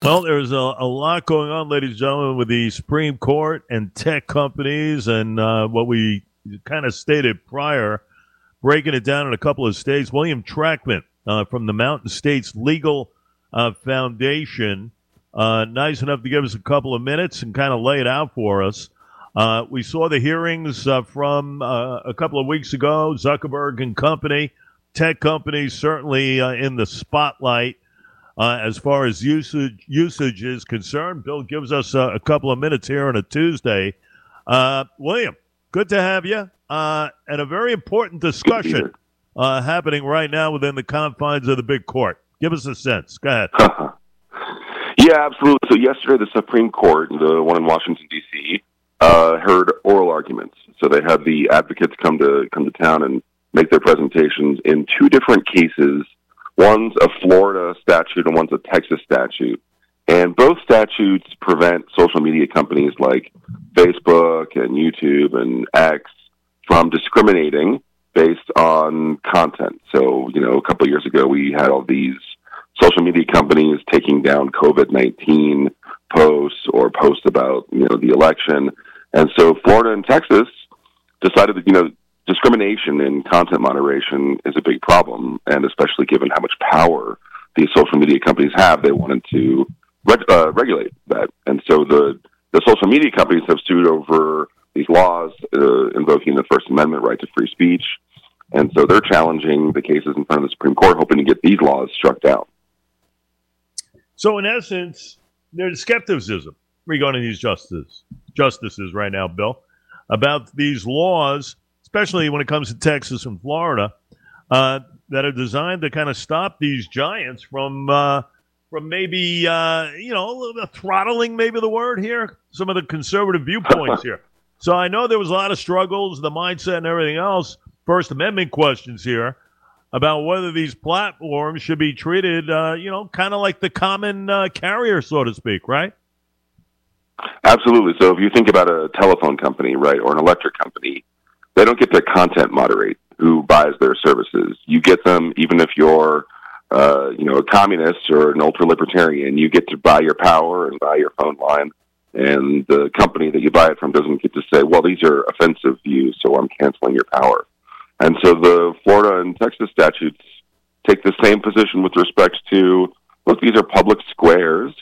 Well, there's a, a, lot going on, ladies and gentlemen, with the Supreme Court and tech companies, and uh, what we kind of stated prior, breaking it down in a couple of states. William Trachman uh, from the Mountain States Legal uh, Foundation, uh, nice enough to give us a couple of minutes and kind of lay it out for us. Uh, we saw the hearings uh, from a couple of weeks ago, Zuckerberg and company, tech companies certainly in the spotlight uh, as far as usage usage is concerned. Bill gives us a, a couple of minutes here on a Tuesday. Uh, William, good to have you, uh, and a very important discussion uh, happening right now within the confines of the big court. Give us a sense. Go ahead. yeah, absolutely. So yesterday, the Supreme Court, the one in Washington D.C., uh, heard oral arguments. So they had the advocates come to come to town and make their presentations in two different cases One's a Florida statute and one's a Texas statute. And both statutes prevent social media companies like Facebook and YouTube and X from discriminating based on content. So, you know, a couple of years ago, we had all these social media companies taking down COVID 19 posts or posts about, you know, the election. And so Florida and Texas decided that, you know, discrimination in content moderation is a big problem, and especially given how much power these social media companies have, they wanted to uh, regulate that. And so the the social media companies have sued over these laws uh, invoking the First Amendment right to free speech, and so they're challenging the cases in front of the Supreme Court, hoping to get these laws struck down. So, in essence, there's skepticism regarding these justices justices right now, Bill, about these laws especially when it comes to Texas and Florida, uh, that are designed to kind of stop these giants from uh, from maybe uh, you know throttling, maybe the word here, some of the conservative viewpoints here. So I know there was a lot of struggles, the mindset, and everything else. First Amendment questions here about whether these platforms should be treated, uh, you know, kind of like the common uh, carrier, so to speak, right? Absolutely. So if you think about a telephone company, right, or an electric company, they don't get to content moderate who buys their services. You get them even if you're uh, you know, a communist or an ultra libertarian, you get to buy your power and buy your phone line. And the company that you buy it from doesn't get to say, well, these are offensive views, so I'm canceling your power. And so the Florida and Texas statutes take the same position with respect to look, these are public squares.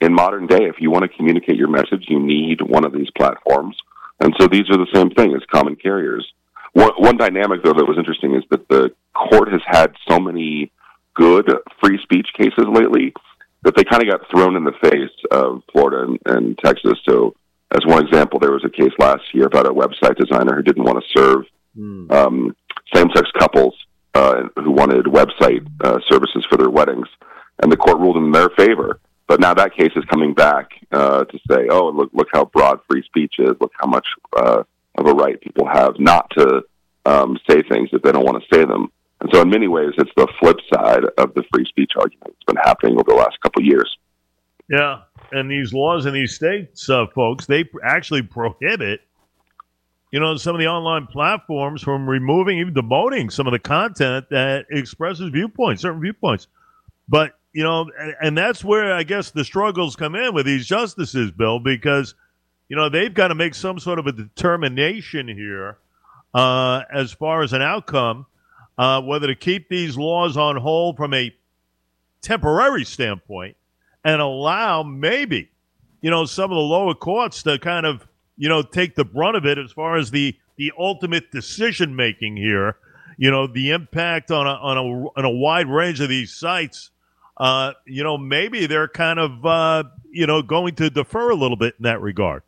In modern day, if you want to communicate your message, you need one of these platforms. And so these are the same thing as common carriers. One, one dynamic, though, that was interesting is that the court has had so many good free speech cases lately that they kind of got thrown in the face of Florida and, and Texas. So, as one example, there was a case last year about a website designer who didn't want to serve mm. um, same-sex couples uh, who wanted website uh, services for their weddings, and the court ruled in their favor. But now that case is coming back uh, to say, oh, look, look how broad free speech is. Look how much uh, of a right people have not to um, say things if they don't want to say them. And so, in many ways, it's the flip side of the free speech argument that's been happening over the last couple of years. Yeah, and these laws in these states, uh, folks, they actually prohibit, you know, some of the online platforms from removing, even demoting some of the content that expresses viewpoints, certain viewpoints. But you know, and that's where I guess the struggles come in with these justices, Bill, because you know they've got to make some sort of a determination here uh, as far as an outcome, uh, whether to keep these laws on hold from a temporary standpoint and allow maybe, you know, some of the lower courts to kind of, you know, take the brunt of it as far as the the ultimate decision making here. You know, the impact on a on a on a wide range of these sites uh, you know, maybe they're kind of, uh, you know, going to defer a little bit in that regard.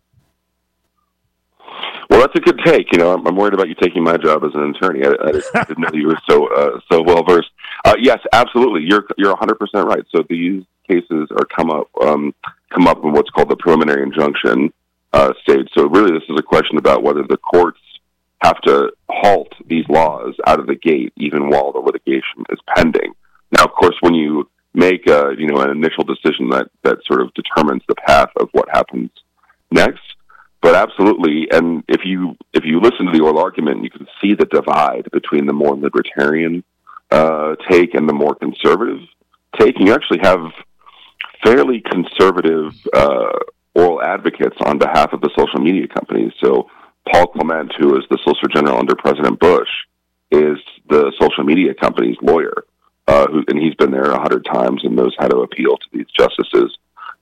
Well, that's a good take. You know, I'm, I'm worried about you taking my job as an attorney. I, I didn't know you were so uh, so well versed. Uh, yes, absolutely. You're you're 100 percent right. So these cases are come up um, come up in what's called the preliminary injunction uh, stage. So really, this is a question about whether the courts have to halt these laws out of the gate, even while the litigation is pending. Now, of course, when you make a, you know an initial decision that that sort of determines the path of what happens next. But absolutely, and if you if you listen to the oral argument, you can see the divide between the more libertarian uh, take and the more conservative take. And you actually have fairly conservative uh, oral advocates on behalf of the social media companies. So Paul Clement, who is the Solicitor General under President Bush, is the social media company's lawyer, uh, who, and he's been there a hundred times and knows how to appeal to these justices.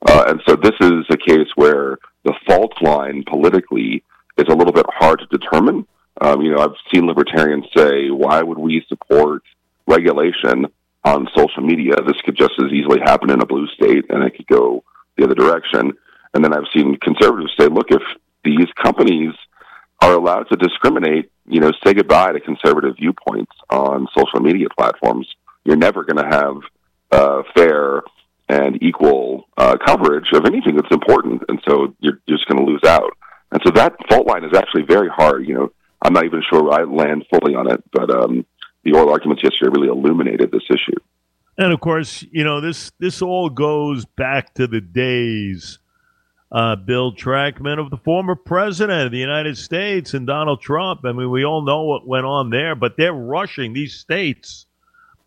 Uh, and so this is a case where the fault line politically is a little bit hard to determine. Um, you know, I've seen libertarians say, why would we support regulation on social media? This could just as easily happen in a blue state and it could go the other direction. And then I've seen conservatives say, look, if these companies are allowed to discriminate, you know, say goodbye to conservative viewpoints on social media platforms, you're never going to have uh, fair and equal uh, coverage of anything that's important. And so you're, just going to lose out. And so that fault line is actually very hard. You know, I'm not even sure I land fully on it, but um, the oral arguments yesterday really illuminated this issue. And of course, you know this this all goes back to the days, uh, Bill Trachman of the former president of the United States and Donald Trump. I mean, we all know what went on there, but they're rushing these states.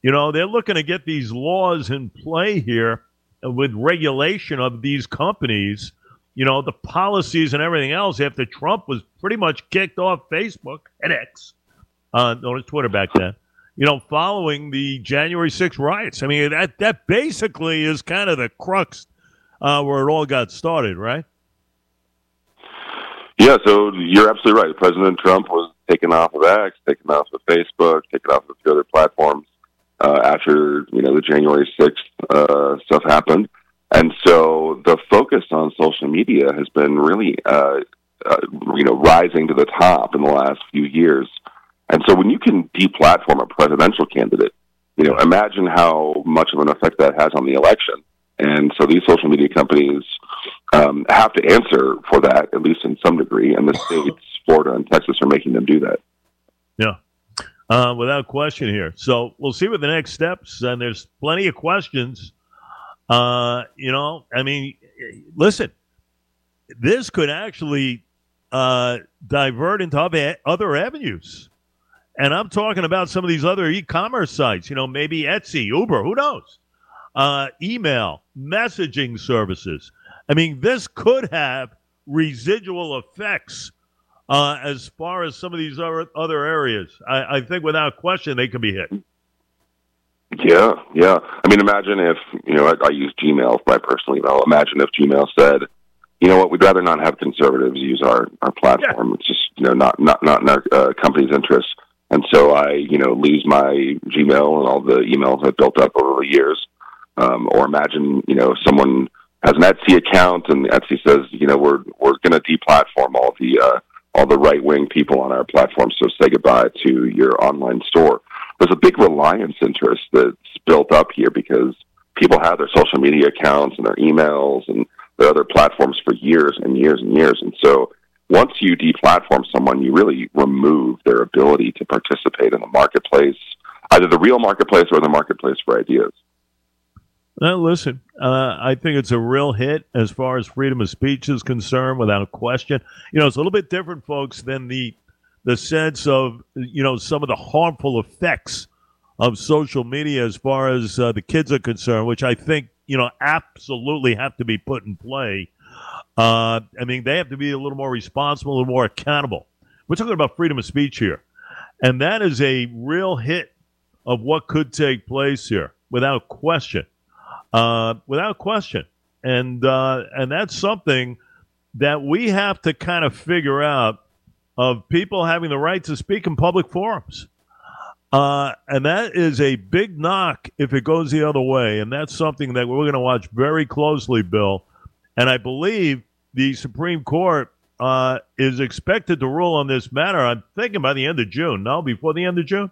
You know, they're looking to get these laws in play here with regulation of these companies you know, the policies and everything else after Trump was pretty much kicked off Facebook and X, uh, known as Twitter back then, you know, following the January 6th riots. I mean, that, that basically is kind of the crux uh, where it all got started, right? Yeah, so you're absolutely right. President Trump was taken off of X, taken off of Facebook, taken off of a few other platforms uh, after, you know, the January 6th uh, stuff happened. And so the focus on social media has been really, uh, uh, you know, rising to the top in the last few years. And so when you can deplatform a presidential candidate, you know, imagine how much of an effect that has on the election. And so these social media companies um, have to answer for that, at least in some degree. And the states, Florida and Texas, are making them do that. Yeah, uh, without question here. So we'll see what the next steps. And there's plenty of questions uh, you know, I mean, listen, this could actually uh, divert into other, other avenues. And I'm talking about some of these other e commerce sites, you know, maybe Etsy, Uber, who knows? Uh, email, messaging services. I mean, this could have residual effects uh, as far as some of these other, other areas. I, I think without question they could be hit. Yeah, yeah. I mean, imagine if you know I, I use Gmail for my personal email. Imagine if Gmail said, "You know what? We'd rather not have conservatives use our our platform. Yeah. It's just you know not not not in our uh, company's interests." And so I, you know, lose my Gmail and all the emails I've built up over the years. Um, or imagine, you know, someone has an Etsy account and Etsy says, you know, we're we're going to deplatform all the uh, all the right wing people on our platform. So say goodbye to your online store there's a big reliance interest that's built up here because people have their social media accounts and their emails and their other platforms for years and years and years. And so once you deplatform someone, you really remove their ability to participate in the marketplace, either the real marketplace or the marketplace for ideas. Well, listen, uh, I think it's a real hit as far as freedom of speech is concerned, without question. You know, it's a little bit different, folks, than the the sense of you know some of the harmful effects of social media as far as uh, the kids are concerned, which I think you know absolutely have to be put in play. Uh, I mean, they have to be a little more responsible, a little more accountable. We're talking about freedom of speech here, and that is a real hit of what could take place here, without question, uh, without question, and uh, and that's something that we have to kind of figure out of people having the right to speak in public forums. Uh, and that is a big knock if it goes the other way. And that's something that we're going to watch very closely, Bill. And I believe the Supreme Court uh, is expected to rule on this matter. I'm thinking by the end of June. No, before the end of June?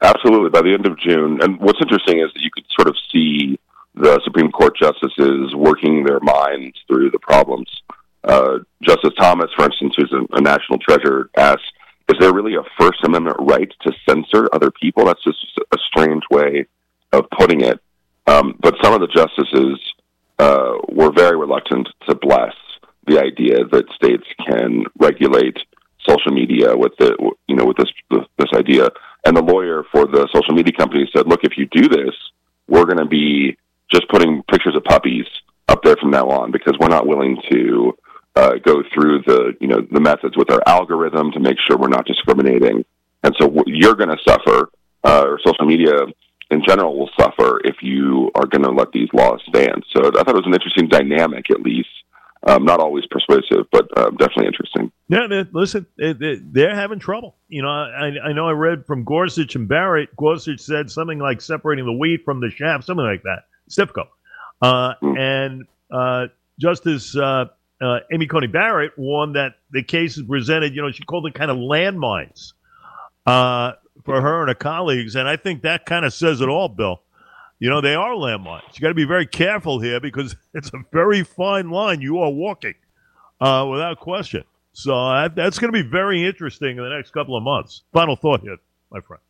Absolutely, by the end of June. And what's interesting is that you could sort of see the Supreme Court justices working their minds through the problems uh, Justice Thomas, for instance, who's a, a national treasure, asks, "Is there really a First Amendment right to censor other people?" That's just a strange way of putting it. Um, but some of the justices uh, were very reluctant to bless the idea that states can regulate social media with the you know with this this idea. And the lawyer for the social media company said, "Look, if you do this, we're going to be just putting pictures of puppies up there from now on because we're not willing to uh, go through the you know the methods with our algorithm to make sure we're not discriminating. And so you're going to suffer, uh, or social media in general will suffer if you are going to let these laws stand. So I thought it was an interesting dynamic, at least. Um, not always persuasive, but uh, definitely interesting. Yeah, man, listen, they're having trouble. You know, I, I know I read from Gorsuch and Barrett. Gorsuch said something like separating the wheat from the chaff, something like that. STIFCO. Uh, mm. And uh, Justice uh, uh, Amy Coney Barrett warned that the case is presented, you know, she called it kind of landmines uh, for her and her colleagues. And I think that kind of says it all, Bill. You know, they are landmines. You got to be very careful here because it's a very fine line you are walking, uh, without question. So uh, that's going to be very interesting in the next couple of months. Final thought here, my friend.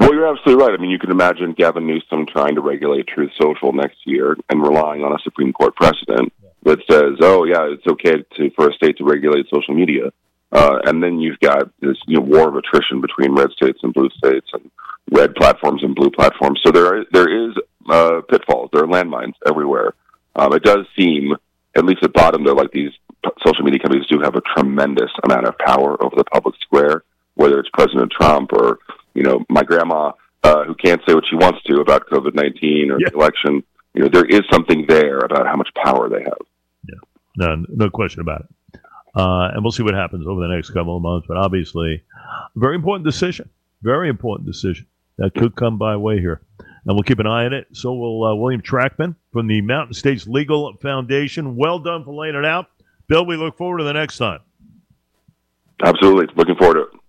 Well, you're absolutely right. I mean, you can imagine Gavin Newsom trying to regulate Truth Social next year and relying on a Supreme Court precedent that says, "Oh, yeah, it's okay to, for a state to regulate social media." Uh, and then you've got this you know, war of attrition between red states and blue states, and red platforms and blue platforms. So there are, there is uh, pitfalls. There are landmines everywhere. Um, it does seem, at least at bottom, though, like these social media companies do have a tremendous amount of power over the public square. Whether it's President Trump or you know my grandma uh, who can't say what she wants to about COVID nineteen or yeah. the election, you know there is something there about how much power they have. Yeah, no, no question about it. Uh, and we'll see what happens over the next couple of months. But obviously, very important decision. Very important decision that could come by way here. And we'll keep an eye on it. So will uh, William Trachman from the Mountain States Legal Foundation. Well done for laying it out. Bill, we look forward to the next time. Absolutely. Looking forward to it.